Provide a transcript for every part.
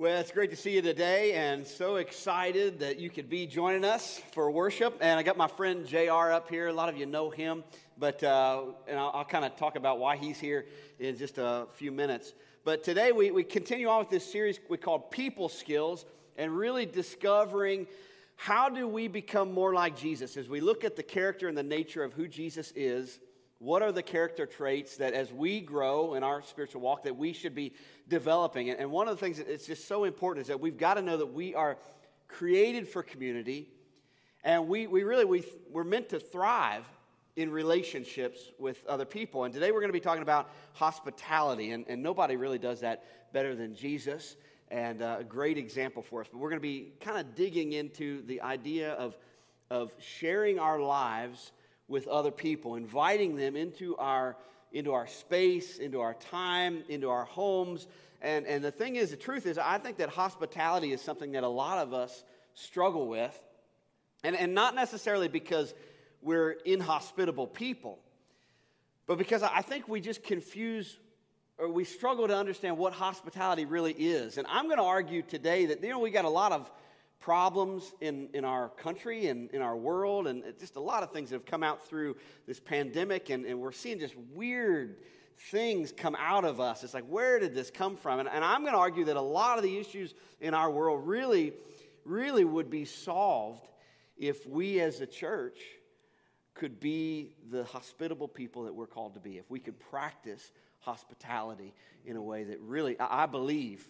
Well, it's great to see you today, and so excited that you could be joining us for worship. And I got my friend JR up here. A lot of you know him, but uh, and I'll, I'll kind of talk about why he's here in just a few minutes. But today we, we continue on with this series we call People Skills and really discovering how do we become more like Jesus as we look at the character and the nature of who Jesus is what are the character traits that as we grow in our spiritual walk that we should be developing? And one of the things that's just so important is that we've got to know that we are created for community and we, we really we, we're meant to thrive in relationships with other people. And today we're going to be talking about hospitality and, and nobody really does that better than jesus and uh, a great example for us. But we're going to be kind of digging into the idea of, of sharing our lives with other people, inviting them into our, into our space, into our time, into our homes. And, and the thing is, the truth is, I think that hospitality is something that a lot of us struggle with. And, and not necessarily because we're inhospitable people, but because I think we just confuse or we struggle to understand what hospitality really is. And I'm going to argue today that, you know, we got a lot of problems in, in our country and in our world, and just a lot of things that have come out through this pandemic, and, and we're seeing just weird things come out of us. It's like, where did this come from? And, and I'm going to argue that a lot of the issues in our world really, really would be solved if we as a church could be the hospitable people that we're called to be, if we could practice hospitality in a way that really, I believe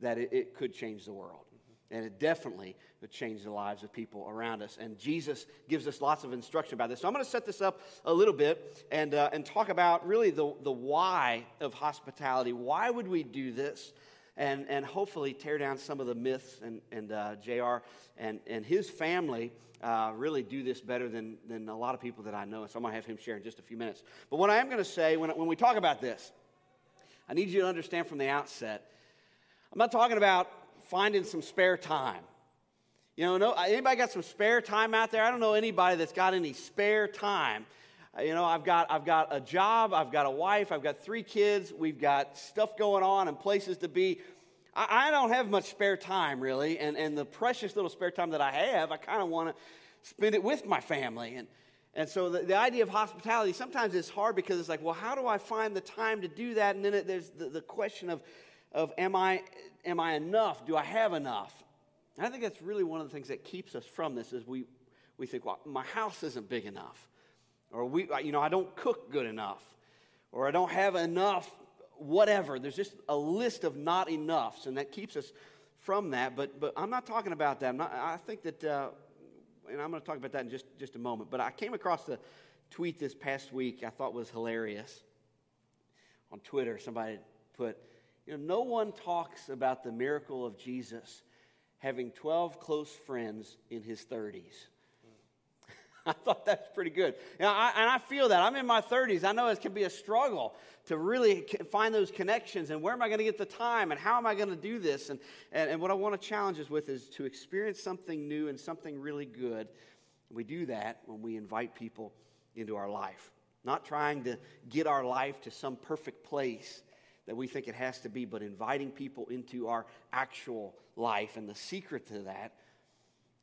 that it, it could change the world. And it definitely would change the lives of people around us. And Jesus gives us lots of instruction about this. So I'm going to set this up a little bit and, uh, and talk about really the, the why of hospitality. Why would we do this? And, and hopefully tear down some of the myths. And, and uh, JR and, and his family uh, really do this better than, than a lot of people that I know. So I'm going to have him share in just a few minutes. But what I am going to say when, when we talk about this, I need you to understand from the outset, I'm not talking about finding some spare time. You know, no, anybody got some spare time out there? I don't know anybody that's got any spare time. Uh, you know, I've got, I've got a job, I've got a wife, I've got three kids, we've got stuff going on and places to be. I, I don't have much spare time, really, and, and the precious little spare time that I have, I kind of want to spend it with my family. And, and so the, the idea of hospitality sometimes is hard because it's like, well, how do I find the time to do that? And then it, there's the, the question of, of am I am I enough? Do I have enough? And I think that's really one of the things that keeps us from this is we, we think, well, my house isn't big enough. Or we, you know, I don't cook good enough. Or I don't have enough, whatever. There's just a list of not enoughs, and that keeps us from that. But, but I'm not talking about that. Not, i think that, uh, and I'm going to talk about that in just, just a moment. But I came across a tweet this past week I thought was hilarious. On Twitter, somebody put, you know, no one talks about the miracle of Jesus having 12 close friends in his 30s. I thought that's pretty good. Know, I, and I feel that. I'm in my 30s. I know it can be a struggle to really find those connections and where am I going to get the time and how am I going to do this? And, and, and what I want to challenge us with is to experience something new and something really good. We do that when we invite people into our life, not trying to get our life to some perfect place that we think it has to be, but inviting people into our actual life. And the secret to that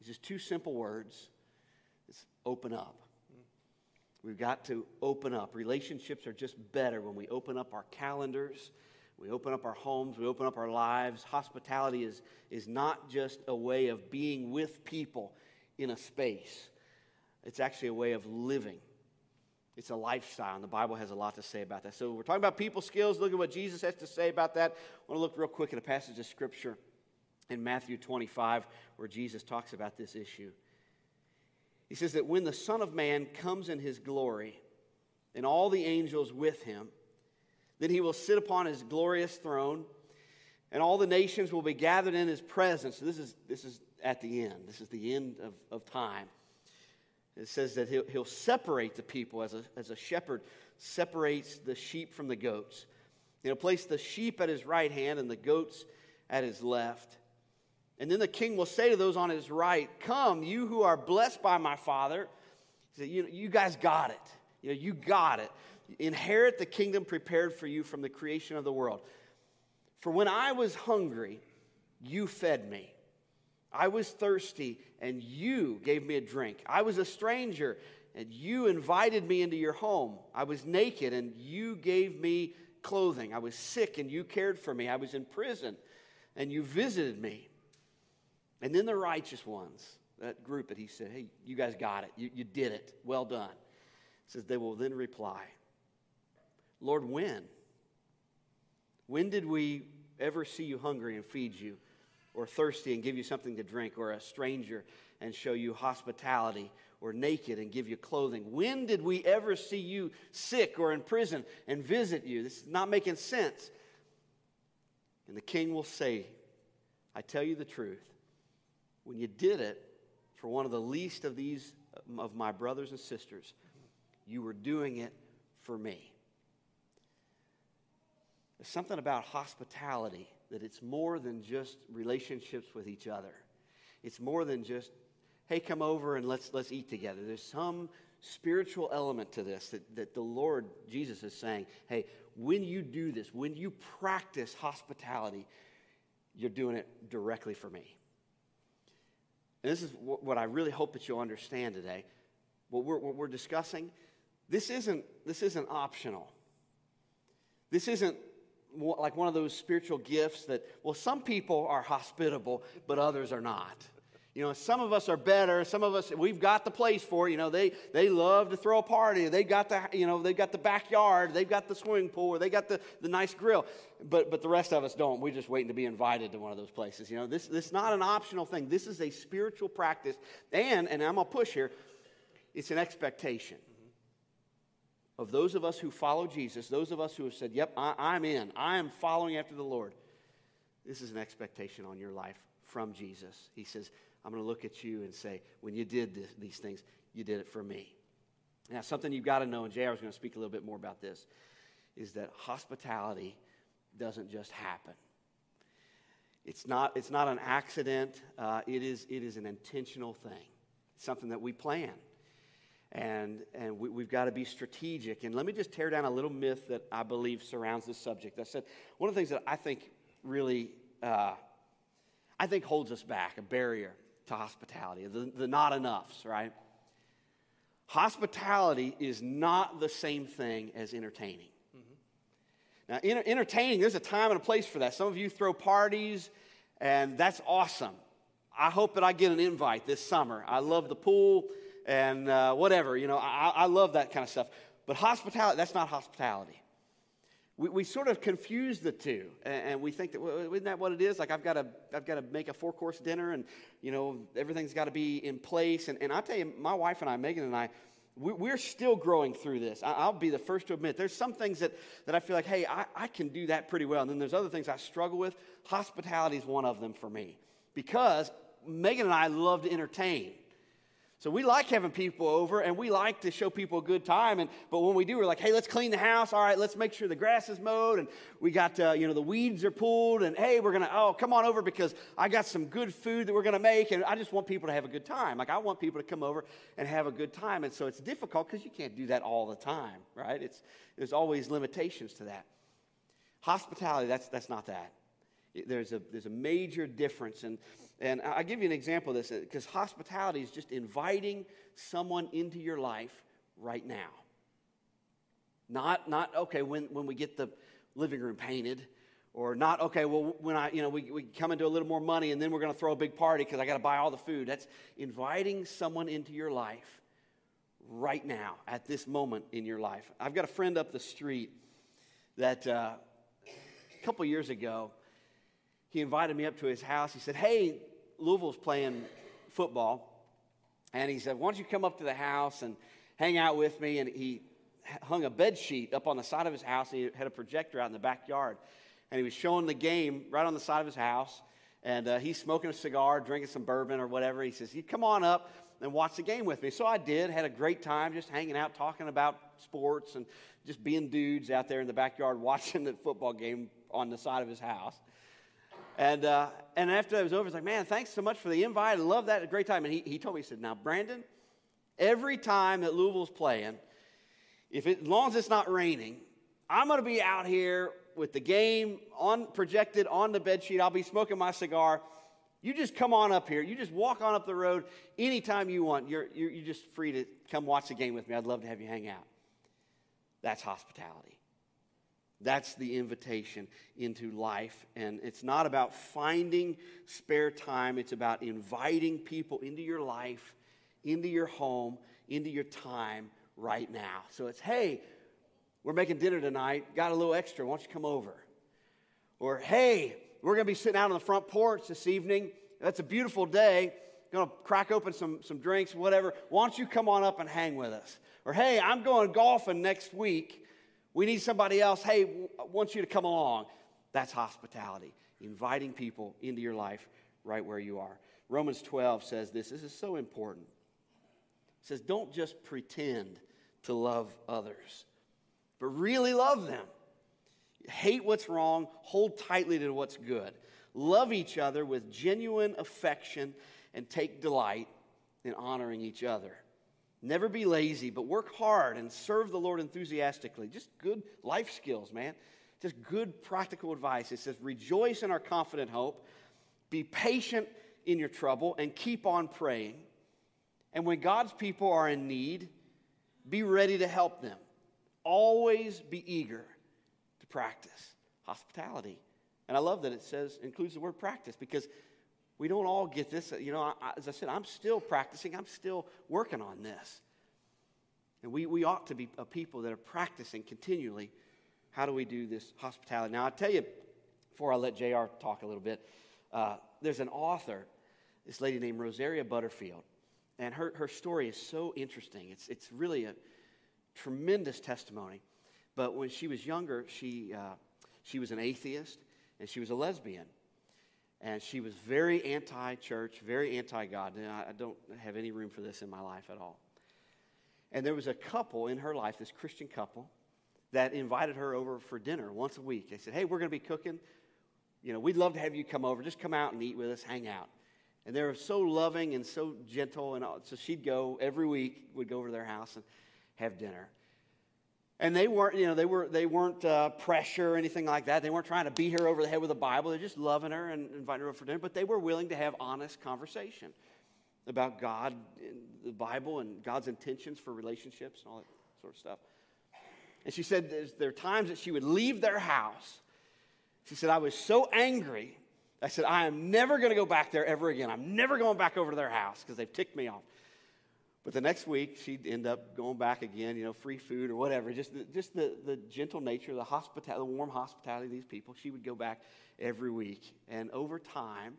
is just two simple words it's open up. We've got to open up. Relationships are just better when we open up our calendars, we open up our homes, we open up our lives. Hospitality is, is not just a way of being with people in a space, it's actually a way of living it's a lifestyle, and the Bible has a lot to say about that. So we're talking about people skills. Look at what Jesus has to say about that. I want to look real quick at a passage of Scripture in Matthew 25 where Jesus talks about this issue. He says that when the Son of Man comes in his glory and all the angels with him, then he will sit upon his glorious throne, and all the nations will be gathered in his presence. So this is, this is at the end. This is the end of, of time. It says that he'll, he'll separate the people as a, as a shepherd separates the sheep from the goats. He'll place the sheep at his right hand and the goats at his left. And then the king will say to those on his right, Come, you who are blessed by my father. He said, you, you guys got it. You, know, you got it. Inherit the kingdom prepared for you from the creation of the world. For when I was hungry, you fed me. I was thirsty, and you gave me a drink. I was a stranger, and you invited me into your home. I was naked, and you gave me clothing. I was sick, and you cared for me. I was in prison, and you visited me. And then the righteous ones, that group that he said, Hey, you guys got it. You, you did it. Well done. says, They will then reply, Lord, when? When did we ever see you hungry and feed you, or thirsty and give you something to drink, or a stranger and show you hospitality, or naked and give you clothing? When did we ever see you sick or in prison and visit you? This is not making sense. And the king will say, I tell you the truth. When you did it for one of the least of these of my brothers and sisters, you were doing it for me. There's something about hospitality that it's more than just relationships with each other. It's more than just, hey, come over and let's, let's eat together. There's some spiritual element to this that, that the Lord Jesus is saying, hey, when you do this, when you practice hospitality, you're doing it directly for me. And this is what I really hope that you'll understand today. What we're, what we're discussing, this isn't, this isn't optional. This isn't like one of those spiritual gifts that, well, some people are hospitable, but others are not. You know, some of us are better. Some of us, we've got the place for it. You know, they, they love to throw a party. They've got the, you know, they've got the backyard. They've got the swimming pool. Or they got the, the nice grill. But, but the rest of us don't. We're just waiting to be invited to one of those places. You know, this, this is not an optional thing. This is a spiritual practice. And, and I'm going to push here, it's an expectation of those of us who follow Jesus, those of us who have said, Yep, I, am in, I am following after the Lord. This is an expectation on your life from Jesus. He says, I'm going to look at you and say, When you did this, these things, you did it for me. Now, something you've got to know, and JR is going to speak a little bit more about this, is that hospitality doesn't just happen. It's not, it's not an accident, uh, it, is, it is an intentional thing, it's something that we plan and, and we, have got to be strategic. And let me just tear down a little myth that I believe surrounds this subject. I said one of the things that I think really, uh, I think holds us back, a barrier to hospitality, the, the not enoughs, right? Hospitality is not the same thing as entertaining. Mm-hmm. Now, in, entertaining, there's a time and a place for that. Some of you throw parties, and that's awesome. I hope that I get an invite this summer. I love the pool and uh, whatever. You know, I, I love that kind of stuff. But hospitality, that's not hospitality. We, we sort of confuse the two, and, and we think that well, isn't that what it is? Like I've got to I've got to make a four course dinner, and you know everything's got to be in place. And, and I tell you, my wife and I, Megan and I, we, are still growing through this. I, will be the first to admit there's some things that, that I feel like, hey, I, I can do that pretty well. And then there's other things I struggle with. Hospitality is one of them for me because Megan and I love to entertain. So we like having people over and we like to show people a good time. And, but when we do, we're like, hey, let's clean the house. All right, let's make sure the grass is mowed and we got, uh, you know, the weeds are pulled. And hey, we're going to, oh, come on over because I got some good food that we're going to make. And I just want people to have a good time. Like I want people to come over and have a good time. And so it's difficult because you can't do that all the time, right? It's, there's always limitations to that. Hospitality, that's, that's not that. There's a, there's a major difference. And and I'll give you an example of this because hospitality is just inviting someone into your life right now. Not, not okay, when, when we get the living room painted, or not, okay, well, when I, you know, we, we come into a little more money and then we're going to throw a big party because I got to buy all the food. That's inviting someone into your life right now, at this moment in your life. I've got a friend up the street that uh, a couple years ago, he invited me up to his house. He said, Hey, Louisville's playing football. And he said, Why don't you come up to the house and hang out with me? And he hung a bed sheet up on the side of his house. And he had a projector out in the backyard. And he was showing the game right on the side of his house. And uh, he's smoking a cigar, drinking some bourbon or whatever. He says, You come on up and watch the game with me. So I did, had a great time just hanging out, talking about sports and just being dudes out there in the backyard watching the football game on the side of his house. And, uh, and after it was over, he's like, man, thanks so much for the invite. I love that. A great time. And he, he told me, he said, now, Brandon, every time that Louisville's playing, if it, as long as it's not raining, I'm going to be out here with the game on projected on the bed sheet. I'll be smoking my cigar. You just come on up here. You just walk on up the road anytime you want. You're, you're, you're just free to come watch the game with me. I'd love to have you hang out. That's hospitality. That's the invitation into life. And it's not about finding spare time, it's about inviting people into your life, into your home, into your time right now. So it's, hey, we're making dinner tonight, got a little extra, why don't you come over? Or, hey, we're going to be sitting out on the front porch this evening. That's a beautiful day. Going to crack open some, some drinks, whatever. Why don't you come on up and hang with us? Or, hey, I'm going golfing next week. We need somebody else. Hey, I want you to come along. That's hospitality, inviting people into your life right where you are. Romans 12 says this. This is so important. It says, don't just pretend to love others, but really love them. Hate what's wrong, hold tightly to what's good. Love each other with genuine affection and take delight in honoring each other. Never be lazy, but work hard and serve the Lord enthusiastically. Just good life skills, man. Just good practical advice. It says, rejoice in our confident hope, be patient in your trouble, and keep on praying. And when God's people are in need, be ready to help them. Always be eager to practice hospitality. And I love that it says, includes the word practice, because we don't all get this. You know, I, as I said, I'm still practicing, I'm still working on this. And we, we ought to be a people that are practicing continually. How do we do this hospitality? Now, I'll tell you, before I let JR talk a little bit, uh, there's an author, this lady named Rosaria Butterfield. And her, her story is so interesting. It's, it's really a tremendous testimony. But when she was younger, she, uh, she was an atheist and she was a lesbian. And she was very anti church, very anti God. And I, I don't have any room for this in my life at all. And there was a couple in her life, this Christian couple, that invited her over for dinner once a week. They said, Hey, we're going to be cooking. You know, we'd love to have you come over. Just come out and eat with us, hang out. And they were so loving and so gentle. And so she'd go every week, would go over to their house and have dinner. And they weren't, you know, they, were, they weren't uh, pressure or anything like that. They weren't trying to beat her over the head with a Bible. They're just loving her and inviting her over for dinner. But they were willing to have honest conversation about God, and the Bible, and God's intentions for relationships and all that sort of stuff. And she said there are times that she would leave their house. She said, I was so angry. I said, I am never going to go back there ever again. I'm never going back over to their house because they've ticked me off. But the next week, she'd end up going back again, you know, free food or whatever. Just the, just the, the gentle nature, the hospitality, the warm hospitality of these people. She would go back every week. And over time,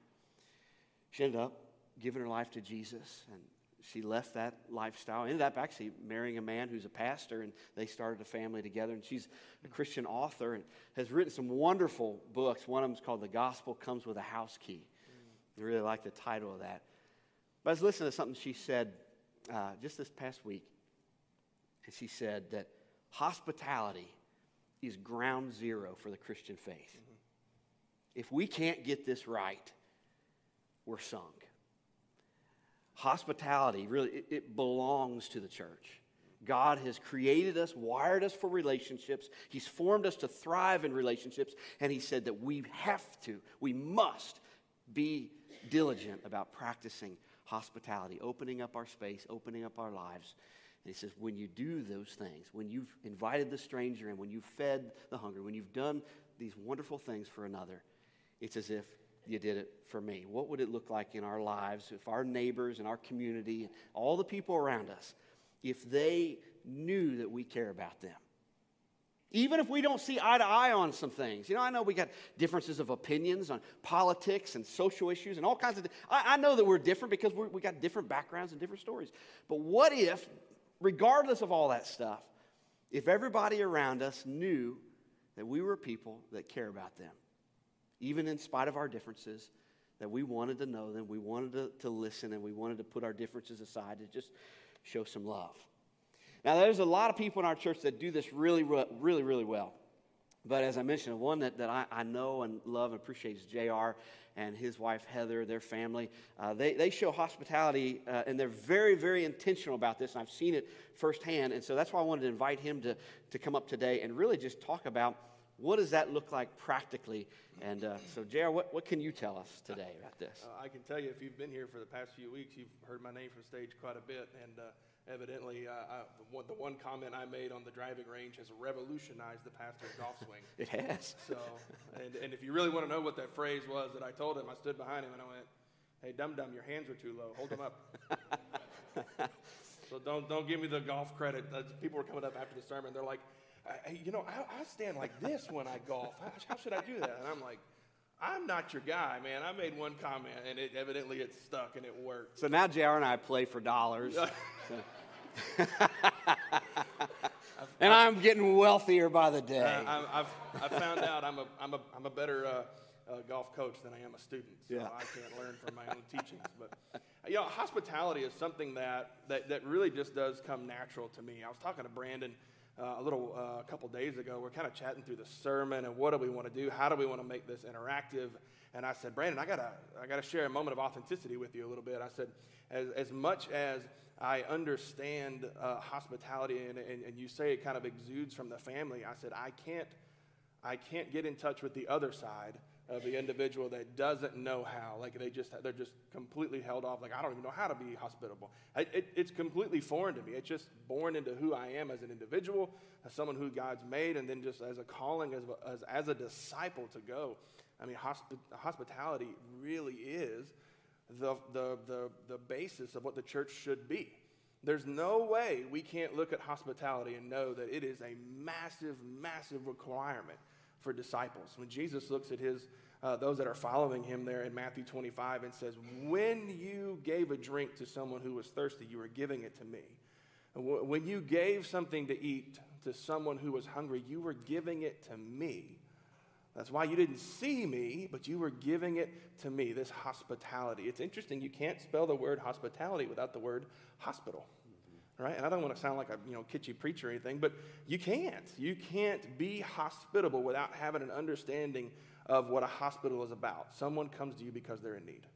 she ended up giving her life to Jesus. And she left that lifestyle, ended up actually marrying a man who's a pastor, and they started a family together. And she's a Christian author and has written some wonderful books. One of them is called The Gospel Comes with a House Key. I really like the title of that. But I was listening to something she said uh, just this past week, and she said that hospitality is ground zero for the Christian faith. Mm-hmm. If we can't get this right, we're sunk. Hospitality, really, it, it belongs to the church. God has created us, wired us for relationships. He's formed us to thrive in relationships. And He said that we have to, we must be diligent about practicing hospitality, opening up our space, opening up our lives. And he says, when you do those things, when you've invited the stranger in, when you've fed the hungry, when you've done these wonderful things for another, it's as if you did it for me. What would it look like in our lives if our neighbors and our community, and all the people around us, if they knew that we care about them? Even if we don't see eye to eye on some things. You know, I know we got differences of opinions on politics and social issues and all kinds of I, I know that we're different because we're, we got different backgrounds and different stories. But what if, regardless of all that stuff, if everybody around us knew that we were people that care about them, even in spite of our differences, that we wanted to know them, we wanted to, to listen, and we wanted to put our differences aside to just show some love. Now, there's a lot of people in our church that do this really, really, really well. But as I mentioned, one that, that I, I know and love and appreciate is JR and his wife Heather, their family. Uh, they, they show hospitality uh, and they're very, very intentional about this. And I've seen it firsthand. And so that's why I wanted to invite him to, to come up today and really just talk about what does that look like practically? And uh, so, JR, what, what can you tell us today about this? Uh, I can tell you, if you've been here for the past few weeks, you've heard my name from stage quite a bit. And uh, evidently, uh, I, the, one, the, one, comment I made on the driving range has revolutionized the pastor's golf swing. It has. So, and, and if you really want to know what that phrase was that I told him, I stood behind him and I went, hey, dum dum, your hands are too low. Hold them up. so don't, don't give me the golf credit. People were coming up after the sermon. They're like, you know, I, I, stand like this when I golf. How, how should I do that? And I'm like, I'm not your guy, man. I made one comment, and it, evidently it stuck and it worked. So now JR and I play for dollars. and I'm getting wealthier by the day. Uh, I've, I've, found out I'm a, I'm a, I'm a better uh, uh, golf coach than I am a student, so yeah. I can't learn from my own teachings. But you know, hospitality is something that, that, that really just does come natural to me. I was talking to Brandon uh, a little uh, couple days ago. We're kind of chatting through the sermon and what do we want to do? How do we want to make this interactive? And I said, Brandon, I gotta I gotta share a moment of authenticity with you a little bit. I said, as as much as I understand uh, hospitality and, and, and you say it kind of exudes from the family, I said, I can't I can't get in touch with the other side of the individual that doesn't know how. Like they just they're just completely held off. Like I don't even know how to be hospitable. It, it, it's completely foreign to me. It's just born into who I am as an individual, as someone who God's made, and then just as a calling as as, as a disciple to go. I mean, hospi- hospitality really is the, the the the basis of what the church should be. There's no way we can't look at hospitality and know that it is a massive, massive requirement for disciples. When Jesus looks at his uh, those that are following him there in Matthew 25 and says, "When you gave a drink to someone who was thirsty, you were giving it to me. When you gave something to eat to someone who was hungry, you were giving it to me." That's why you didn't see me, but you were giving it to me, this hospitality. It's interesting, you can't spell the word hospitality without the word hospital right? And I don't want to sound like a you know kitschy preacher or anything, but you can't. You can't be hospitable without having an understanding of what a hospital is about. Someone comes to you because they're in need.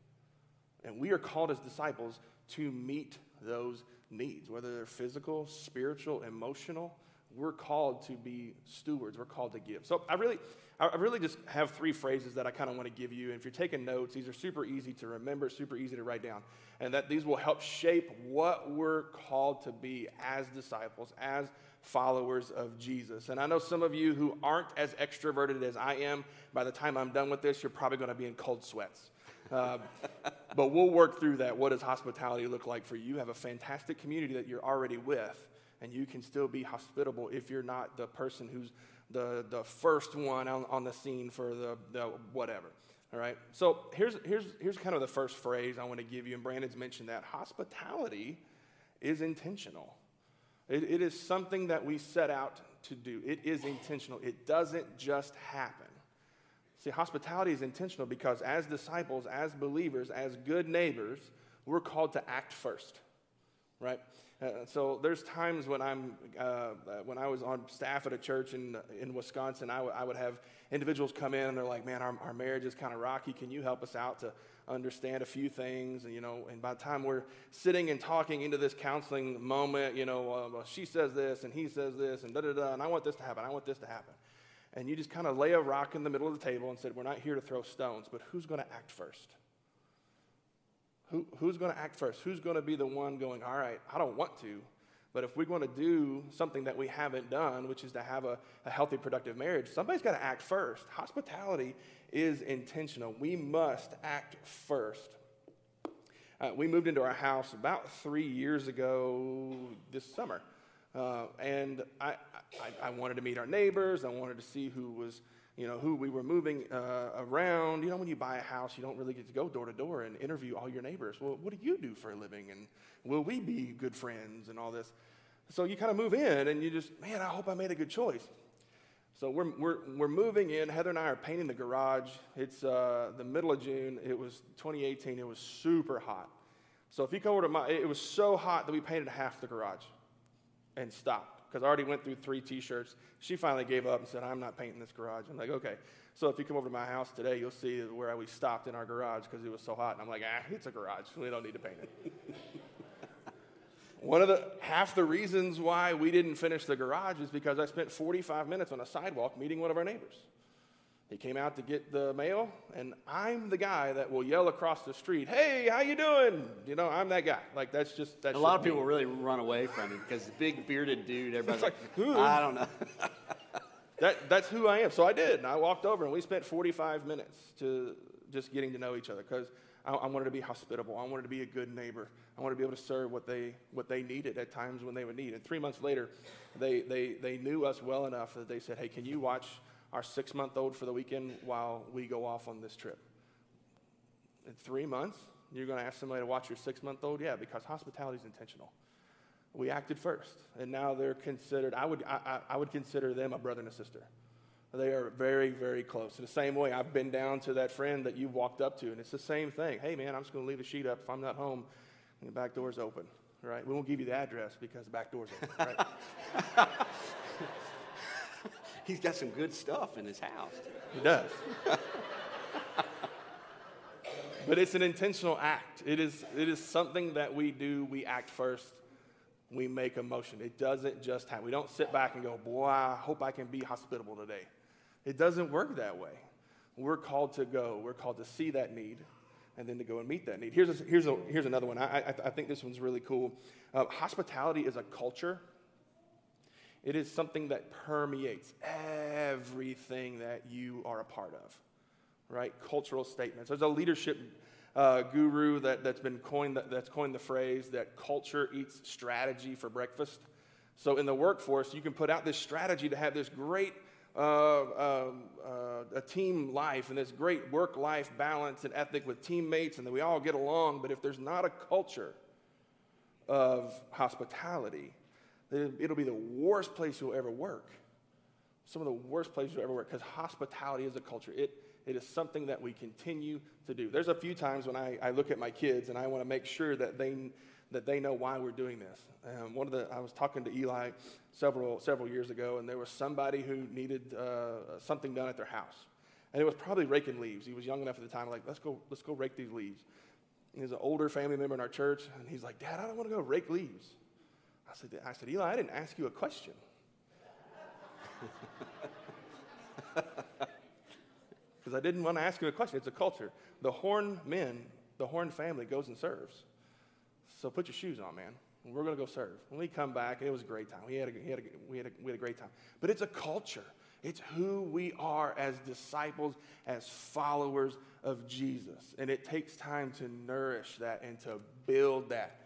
And we are called as disciples to meet those needs, whether they're physical, spiritual, emotional. We're called to be stewards. We're called to give. So I really, I really just have three phrases that I kind of want to give you. And if you're taking notes, these are super easy to remember, super easy to write down. And that these will help shape what we're called to be as disciples, as followers of Jesus. And I know some of you who aren't as extroverted as I am, by the time I'm done with this, you're probably going to be in cold sweats. Uh, but we'll work through that. What does hospitality look like for you? You have a fantastic community that you're already with, and you can still be hospitable if you're not the person who's the, the first one on, on the scene for the, the whatever. All right. So here's, here's, here's kind of the first phrase I want to give you, and Brandon's mentioned that. Hospitality is intentional. It, it is something that we set out to do. It is intentional. It doesn't just happen. See, hospitality is intentional because as disciples, as believers, as good neighbors, we're called to act first, right? Uh, so there's times when I'm uh, when I was on staff at a church in in Wisconsin, I, w- I would have individuals come in and they're like, "Man, our, our marriage is kind of rocky. Can you help us out to understand a few things?" And you know, and by the time we're sitting and talking into this counseling moment, you know, uh, well, she says this and he says this and da da da, and I want this to happen. I want this to happen. And you just kind of lay a rock in the middle of the table and said, "We're not here to throw stones, but who's going to act first? Who, who's going to act first? Who's going to be the one going, all right, I don't want to, but if we're going to do something that we haven't done, which is to have a, a healthy, productive marriage, somebody's got to act first. Hospitality is intentional. We must act first. Uh, we moved into our house about three years ago this summer. Uh, and I, I, I wanted to meet our neighbors. I wanted to see who was you know, who we were moving uh, around. You know, when you buy a house, you don't really get to go door to door and interview all your neighbors. Well, what do you do for a living? And will we be good friends and all this? So you kind of move in and you just, man, I hope I made a good choice. So we're, we're, we're moving in. Heather and I are painting the garage. It's uh, the middle of June. It was 2018. It was super hot. So if you come over to my, it was so hot that we painted half the garage and stopped because I already went through three t shirts. She finally gave up and said, I'm not painting this garage. I'm like, okay. So if you come over to my house today, you'll see where we stopped in our garage because it was so hot. And I'm like, ah, it's a garage. We don't need to paint it. One of the half the reasons why we didn't finish the garage is because I spent 45 minutes on a sidewalk meeting one of our neighbors. He came out to get the mail, and I'm the guy that will yell across the street, "Hey, how you doing?" You know, I'm that guy. Like that's just that's a lot of people me. really run away from him because the big bearded dude. Everybody's like, like I don't know. that that's who I am. So I did, and I walked over, and we spent 45 minutes to just getting to know each other because I, I wanted to be hospitable. I wanted to be a good neighbor. I wanted to be able to serve what they, what they needed at times when they would need. And three months later, they, they, they knew us well enough that they said, hey, can you watch our six month old for the weekend while we go off on this trip? In three months, you're going to ask somebody to watch your six month old? Yeah, because hospitality is intentional. We acted first, and now they're considered, I would, I, I would consider them a brother and a sister. They are very, very close. In the same way, I've been down to that friend that you've walked up to, and it's the same thing. Hey, man, I'm just going to leave the sheet up. If I'm not home, and the back door's open, right? We won't give you the address because the back door's open, right? He's got some good stuff in his house. He does. but it's an intentional act. It is, it is something that we do. We act first. We make a motion. It doesn't just happen. We don't sit back and go, boy, I hope I can be hospitable today. It doesn't work that way. We're called to go. We're called to see that need and then to go and meet that need. Here's, a, here's, a, here's another one. I, I, I think this one's really cool. Uh, hospitality is a culture, it is something that permeates everything that you are a part of, right? Cultural statements. There's a leadership uh, guru that, that's been coined, that, that's coined the phrase that culture eats strategy for breakfast. So in the workforce, you can put out this strategy to have this great uh, um, uh, a team life and this great work life balance and ethic with teammates and that we all get along. But if there's not a culture of hospitality, it'll be the worst place you'll ever work. Some of the worst places you'll ever work because hospitality is a culture. It, it is something that we continue to do. There's a few times when I, I look at my kids and I want to make sure that they, that they know why we're doing this. Um, one of the, I was talking to Eli several, several years ago, and there was somebody who needed uh, something done at their house. And it was probably raking leaves. He was young enough at the time, like, let's go, let's go rake these leaves. And he's an older family member in our church, and he's like, Dad, I don't want to go rake leaves. I said, I said, Eli, I didn't ask you a question. Because I didn't want to ask you a question. It's a culture. The Horn men, the Horn family goes and serves. So put your shoes on, man. We're going to go serve. When we come back, it was a great time. We had a, we, had a, we, had a, we had a great time. But it's a culture. It's who we are as disciples, as followers of Jesus. And it takes time to nourish that and to build that.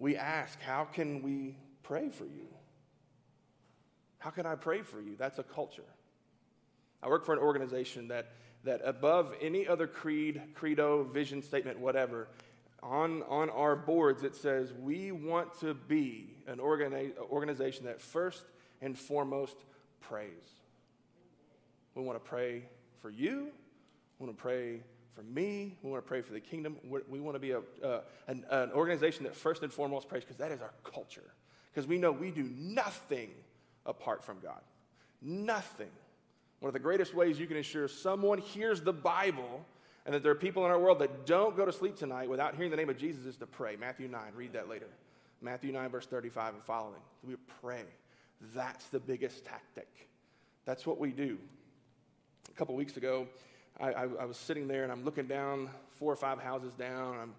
We ask, how can we pray for you? How can I pray for you? That's a culture. I work for an organization that, that above any other creed, credo, vision statement, whatever, on, on our boards it says we want to be an organi- organization that first and foremost prays. We want to pray for you. We want to pray for me. We want to pray for the kingdom. We want to be a, uh, an, an organization that first and foremost prays because that is our culture. Because we know we do nothing apart from God. Nothing. One of the greatest ways you can ensure someone hears the Bible and that there are people in our world that don't go to sleep tonight without hearing the name of Jesus is to pray. Matthew 9, read that later. Matthew 9, verse 35 and following. We pray. That's the biggest tactic. That's what we do. A couple weeks ago, I, I, I, was sitting there and I'm looking down four or five houses down. I'm,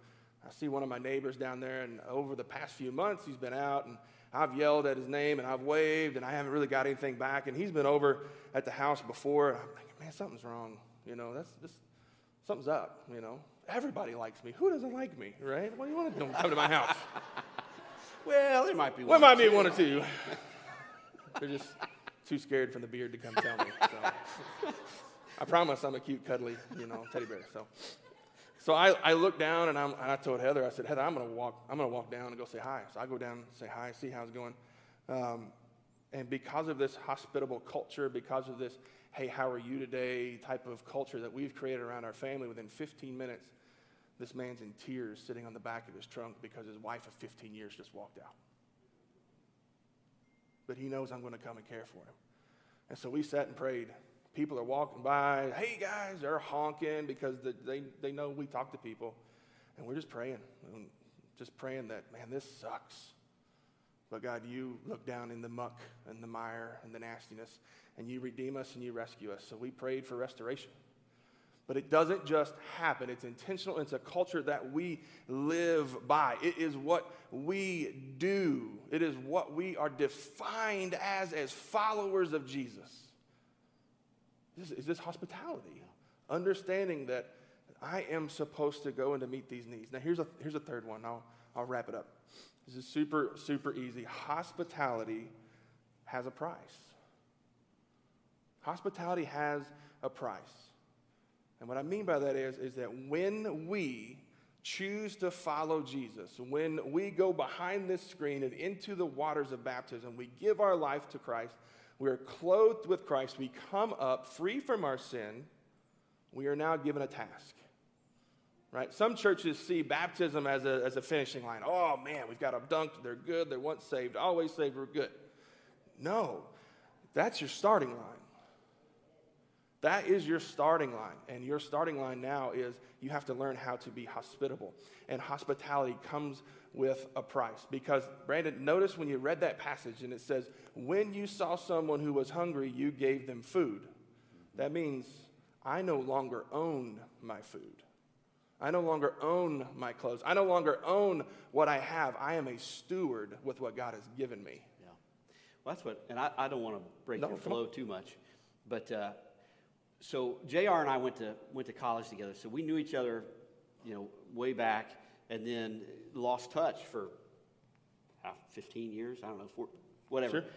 I see one of my neighbors down there, and over the past few months, he's been out and I've yelled at his name and I've waved and I haven't really got anything back. And he's been over at the house before. And I'm thinking, man, something's wrong. You know, that's just something's up. You know, everybody likes me. Who doesn't like me, right? What do you want to do? Come to my house. well, there might be one. There might be one or two. They're just too scared from the beard to come tell me. So. I promise I'm a cute, cuddly, you know, teddy bear. So. So I, I looked down and, and, i told Heather, I said, Heather, I'm to walk, I'm to walk down and go say hi. So I go down, say hi, see how it's going. Um, and because of this hospitable culture, because of this, hey, how are you today type of culture that we've created around our family, within 15 minutes, this man's in tears sitting on the back of his trunk because his wife of 15 years just walked out. But he knows I'm going to come and care for him. And so we sat and prayed people are walking by. Hey, guys, they're honking because they, they know we talk to people. And we're just praying, just praying that, man, this sucks. But God, you look down in the muck and the mire and the nastiness, and you redeem us and you rescue us. So we prayed for restoration. But it doesn't just happen, it's intentional. It's a culture that we live by. It is what we do, it is what we are defined as as followers of Jesus. Is, is this hospitality? Understanding that I am supposed to go and to meet these needs. Now, here's a, here's a third one. I'll, I'll wrap it up. This is super, super easy. Hospitality has a price. Hospitality has a price. And what I mean by that is, is that when we choose to follow Jesus, when we go behind this screen and into the waters of baptism, we give our life to Christ, we are clothed with Christ, we come up free from our sin, we are now given a task. Right? Some churches see baptism as a, as a finishing line. Oh man, we've got them dunked, they're good, they're once saved, always saved, we're good. No, that's your starting line. That is your starting line. And your starting line now is you have to learn how to be hospitable. And hospitality comes with a price. Because, Brandon, notice when you read that passage and it says, When you saw someone who was hungry, you gave them food. That means I no longer own my food. I no longer own my clothes. I no longer own what I have. I am a steward with what God has given me. Yeah. Well, that's what, and I, I don't want to break no, your flow too much, but uh, so JR and I went to, went to college together, so we knew each other, you know, way back, and then lost touch for uh, 15 years, I don't know, four, whatever. Sure.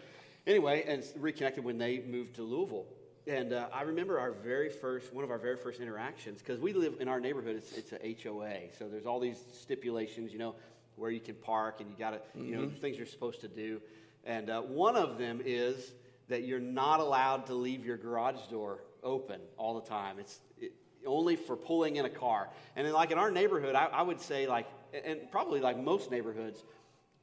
Anyway, and reconnected when they moved to Louisville. And uh, I remember our very first, one of our very first interactions, because we live in our neighborhood, it's, it's a HOA. So there's all these stipulations, you know, where you can park and you got to, mm-hmm. you know, mm-hmm. things you're supposed to do. And uh, one of them is that you're not allowed to leave your garage door open all the time. It's it, only for pulling in a car. And then, like in our neighborhood, I, I would say, like, and probably like most neighborhoods,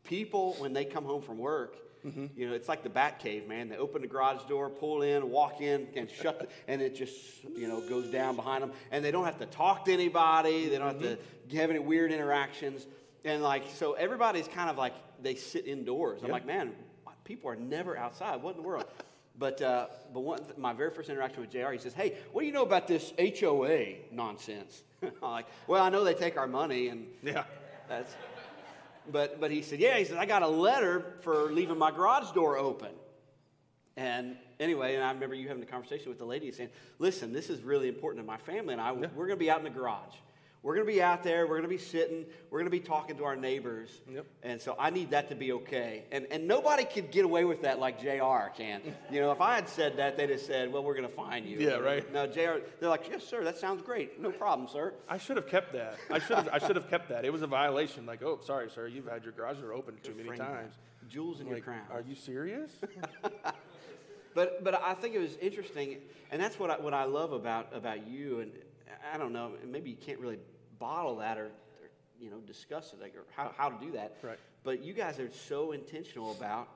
people, when they come home from work, Mm-hmm. You know, it's like the Bat Cave, man. They open the garage door, pull in, walk in, and shut, the, and it just you know goes down behind them, and they don't have to talk to anybody. They don't have to mm-hmm. have any weird interactions, and like so, everybody's kind of like they sit indoors. I'm like, man, people are never outside. What in the world? But, uh, but one, my very first interaction with JR, he says, Hey, what do you know about this HOA nonsense? I'm like, Well, I know they take our money, and yeah. that's, but, but he said, Yeah, he said, I got a letter for leaving my garage door open. And anyway, and I remember you having a conversation with the lady saying, Listen, this is really important to my family, and I, yeah. we're going to be out in the garage. We're going to be out there. We're going to be sitting. We're going to be talking to our neighbors. Yep. And so I need that to be okay. And, and nobody could get away with that like JR can. you know, if I had said that, they'd have said, well, we're going to find you. Yeah, right. No, JR, they're like, yes, sir, that sounds great. No problem, sir. I should have kept that. I should have, I should have kept that. It was a violation. Like, oh, sorry, sir, you've had your garage door open too many times. Jewels in like, your crown. Are you serious? but, but I think it was interesting, and that's what I, what I love about, about you. And I don't know, maybe you can't really bottle that or, or you know, discuss it like, or how, how to do that. Right. But you guys are so intentional about.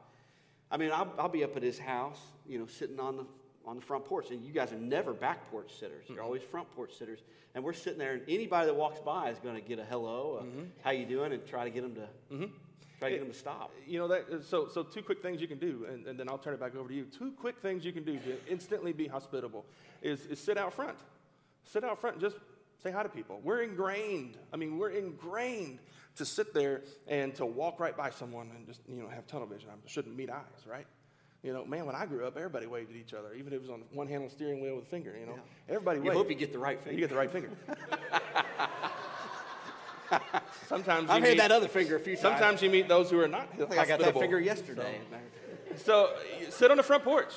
I mean, I'll, I'll be up at his house, you know, sitting on the on the front porch, and you guys are never back porch sitters. You're mm-hmm. always front porch sitters, and we're sitting there, and anybody that walks by is going to get a hello, a, mm-hmm. how you doing, and try to get them to. Mm-hmm. Try to get them to stop. You know that. So, so two quick things you can do, and, and then I'll turn it back over to you. Two quick things you can do to instantly be hospitable is, is sit out front. Sit out front and just Say hi to people. We're ingrained. I mean, we're ingrained to sit there and to walk right by someone and just, you know, have tunnel vision. I shouldn't meet eyes, right? You know, man, when I grew up, everybody waved at each other, even if it was on one hand on the steering wheel with a finger, you know. Yeah. Everybody waved. You hope you get the right finger. You get the right finger. sometimes I've had that other finger a few times. Sometimes you meet those who are not I, I got that finger yesterday. So, so sit on the front porch.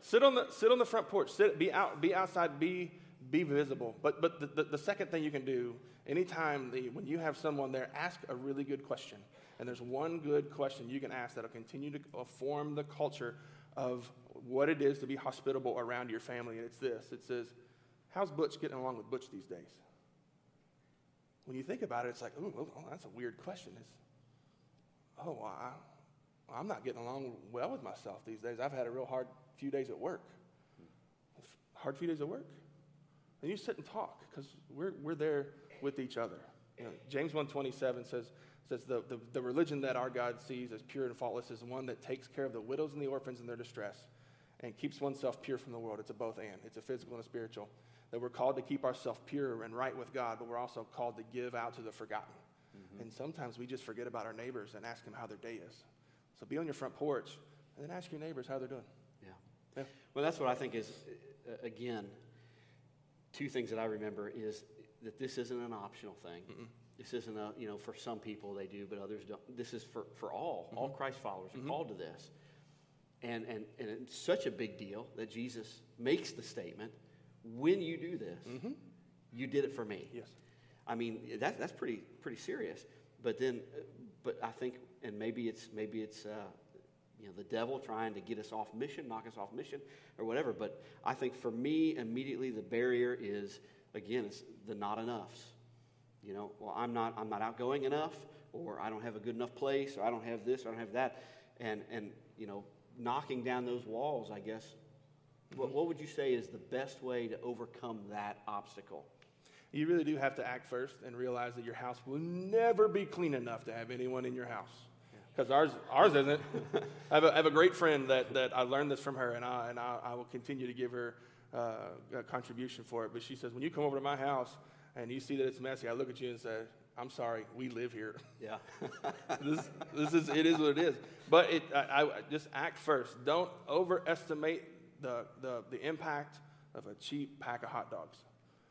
Sit on the sit on the front porch. Sit, be out, be outside, be be visible. But, but the, the, the second thing you can do, anytime the, when you have someone there, ask a really good question. And there's one good question you can ask that'll continue to uh, form the culture of what it is to be hospitable around your family. And it's this it says, How's Butch getting along with Butch these days? When you think about it, it's like, oh, oh that's a weird question. It's, oh, I, I'm not getting along well with myself these days. I've had a real hard few days at work. Hard few days at work? And you sit and talk because we're, we're there with each other. You know, James 1.27 says, says the, the, the religion that our God sees as pure and faultless is one that takes care of the widows and the orphans in their distress and keeps oneself pure from the world. It's a both and. It's a physical and a spiritual. That we're called to keep ourselves pure and right with God, but we're also called to give out to the forgotten. Mm-hmm. And sometimes we just forget about our neighbors and ask them how their day is. So be on your front porch and then ask your neighbors how they're doing. Yeah. yeah. Well, that's what I think is, uh, again, two things that I remember is that this isn't an optional thing. Mm-mm. This isn't a, you know, for some people they do, but others don't. This is for, for all. Mm-hmm. All Christ followers are mm-hmm. called to this. And, and, and it's such a big deal that Jesus makes the statement when you do this, mm-hmm. you did it for me. Yes. I mean, that, that's pretty, pretty serious. But then, but I think, and maybe it's, maybe it's, uh, you know, the devil trying to get us off mission, knock us off mission, or whatever. But I think for me, immediately the barrier is, again, it's the not enoughs. You know, well, I'm not, I'm not outgoing enough, or I don't have a good enough place, or I don't have this, or I don't have that. And, and you know, knocking down those walls, I guess, what, what would you say is the best way to overcome that obstacle? You really do have to act first and realize that your house will never be clean enough to have anyone in your house. Because ours, ours isn't. I, have a, I have a great friend that, that I learned this from her, and I, and I, I will continue to give her uh, a contribution for it. But she says, when you come over to my house and you see that it's messy, I look at you and say, I'm sorry, we live here. Yeah. this, this is, it is what it is. But it, I, I just act first. Don't overestimate the, the, the impact of a cheap pack of hot dogs.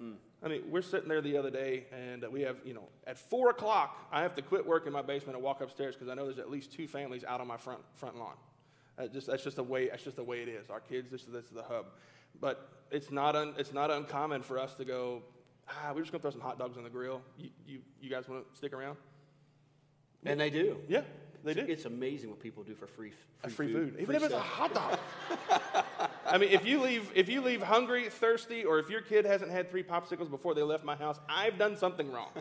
Mm. I mean, we're sitting there the other day, and we have, you know, at four o'clock, I have to quit work in my basement and walk upstairs because I know there's at least two families out on my front front lawn. That just, that's just the way. That's just the way it is. Our kids, this, this is the hub. But it's not un, it's not uncommon for us to go. Ah, we're just gonna throw some hot dogs on the grill. You, you, you guys want to stick around? And they do. Yeah, they do. It's amazing what people do for free, free, free food. food. Even free if it's a hot dog. I mean, if you leave if you leave hungry, thirsty, or if your kid hasn't had three popsicles before they left my house, I've done something wrong.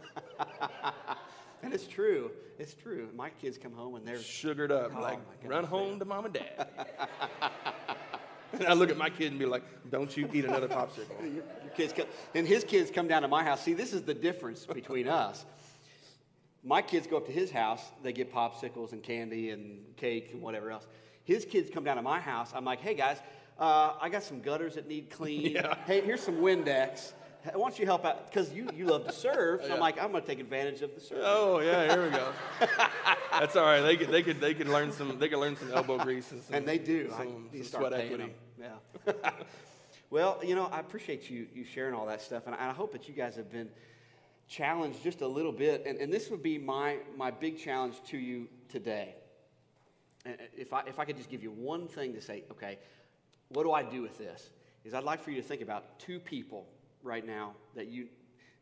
and it's true. It's true. My kids come home and they're sugared up, oh, like run home to mom and dad. and I look at my kid and be like, "Don't you eat another popsicle?" your, your kids come, and his kids come down to my house. See, this is the difference between us my kids go up to his house, they get popsicles and candy and cake and whatever else. His kids come down to my house. I'm like, hey guys, uh, I got some gutters that need clean. Yeah. Hey, here's some Windex. Why don't you help out? Because you, you love to serve. So yeah. I'm like, I'm going to take advantage of the service. Oh yeah, here we go. That's all right. They could they could they could learn some they could learn some elbow grease and, some, and they do. Some, I, some sweat equity. Them. Yeah. well, you know, I appreciate you you sharing all that stuff, and I, I hope that you guys have been challenged just a little bit, and, and this would be my, my big challenge to you today. If I, if I could just give you one thing to say, okay, what do I do with this? Is I'd like for you to think about two people right now that you,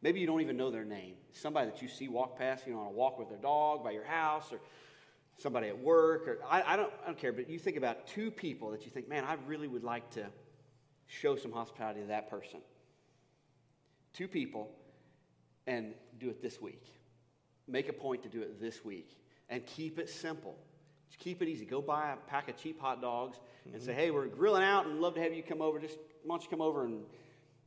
maybe you don't even know their name. Somebody that you see walk past, you know, on a walk with their dog by your house, or somebody at work, or I, I, don't, I don't care, but you think about two people that you think, man, I really would like to show some hospitality to that person. Two people and do it this week. Make a point to do it this week and keep it simple. Just keep it easy. Go buy a pack of cheap hot dogs and say, hey, we're grilling out and love to have you come over. Just why don't you come over and,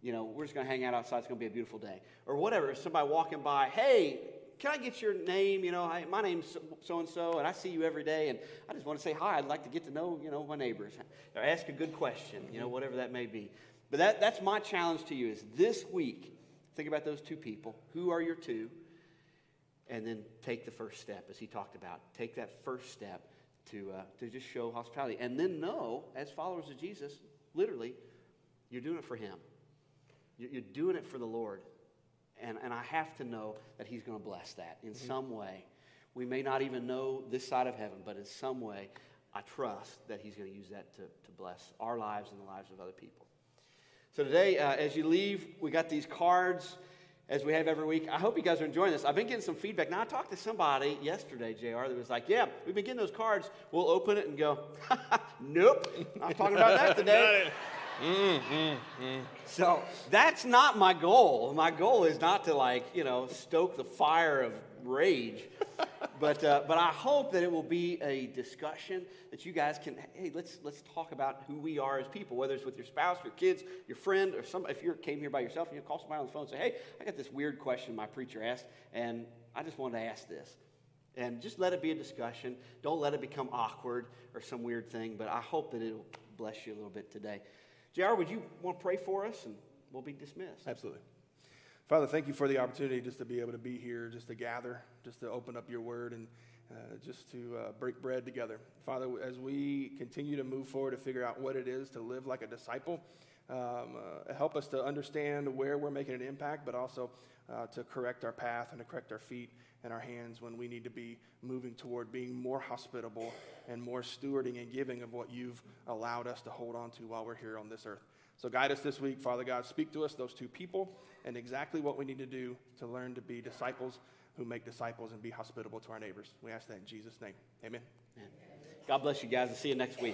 you know, we're just going to hang out outside. It's going to be a beautiful day. Or whatever. If somebody walking by, hey, can I get your name? You know, my name's so and so, and I see you every day, and I just want to say hi. I'd like to get to know, you know, my neighbors. Or ask a good question, you know, whatever that may be. But that, that's my challenge to you is this week, Think about those two people. Who are your two? And then take the first step, as he talked about. Take that first step to, uh, to just show hospitality. And then know, as followers of Jesus, literally, you're doing it for him. You're doing it for the Lord. And, and I have to know that he's going to bless that in mm-hmm. some way. We may not even know this side of heaven, but in some way, I trust that he's going to use that to, to bless our lives and the lives of other people. So today, uh, as you leave, we got these cards as we have every week. I hope you guys are enjoying this. I've been getting some feedback. Now, I talked to somebody yesterday, JR, that was like, Yeah, we've been getting those cards. We'll open it and go, Nope, not talking about that today. Mm, mm, mm. So that's not my goal. My goal is not to, like, you know, stoke the fire of rage. But, uh, but I hope that it will be a discussion that you guys can, hey, let's, let's talk about who we are as people, whether it's with your spouse, your kids, your friend, or some, if you came here by yourself and you call somebody on the phone and say, hey, I got this weird question my preacher asked, and I just wanted to ask this. And just let it be a discussion. Don't let it become awkward or some weird thing, but I hope that it'll bless you a little bit today. JR, would you want to pray for us? And we'll be dismissed. Absolutely. Father, thank you for the opportunity just to be able to be here, just to gather, just to open up your word, and uh, just to uh, break bread together. Father, as we continue to move forward to figure out what it is to live like a disciple, um, uh, help us to understand where we're making an impact, but also uh, to correct our path and to correct our feet and our hands when we need to be moving toward being more hospitable and more stewarding and giving of what you've allowed us to hold on to while we're here on this earth. So guide us this week, Father God. Speak to us, those two people, and exactly what we need to do to learn to be disciples who make disciples and be hospitable to our neighbors. We ask that in Jesus' name. Amen. God bless you guys and see you next week.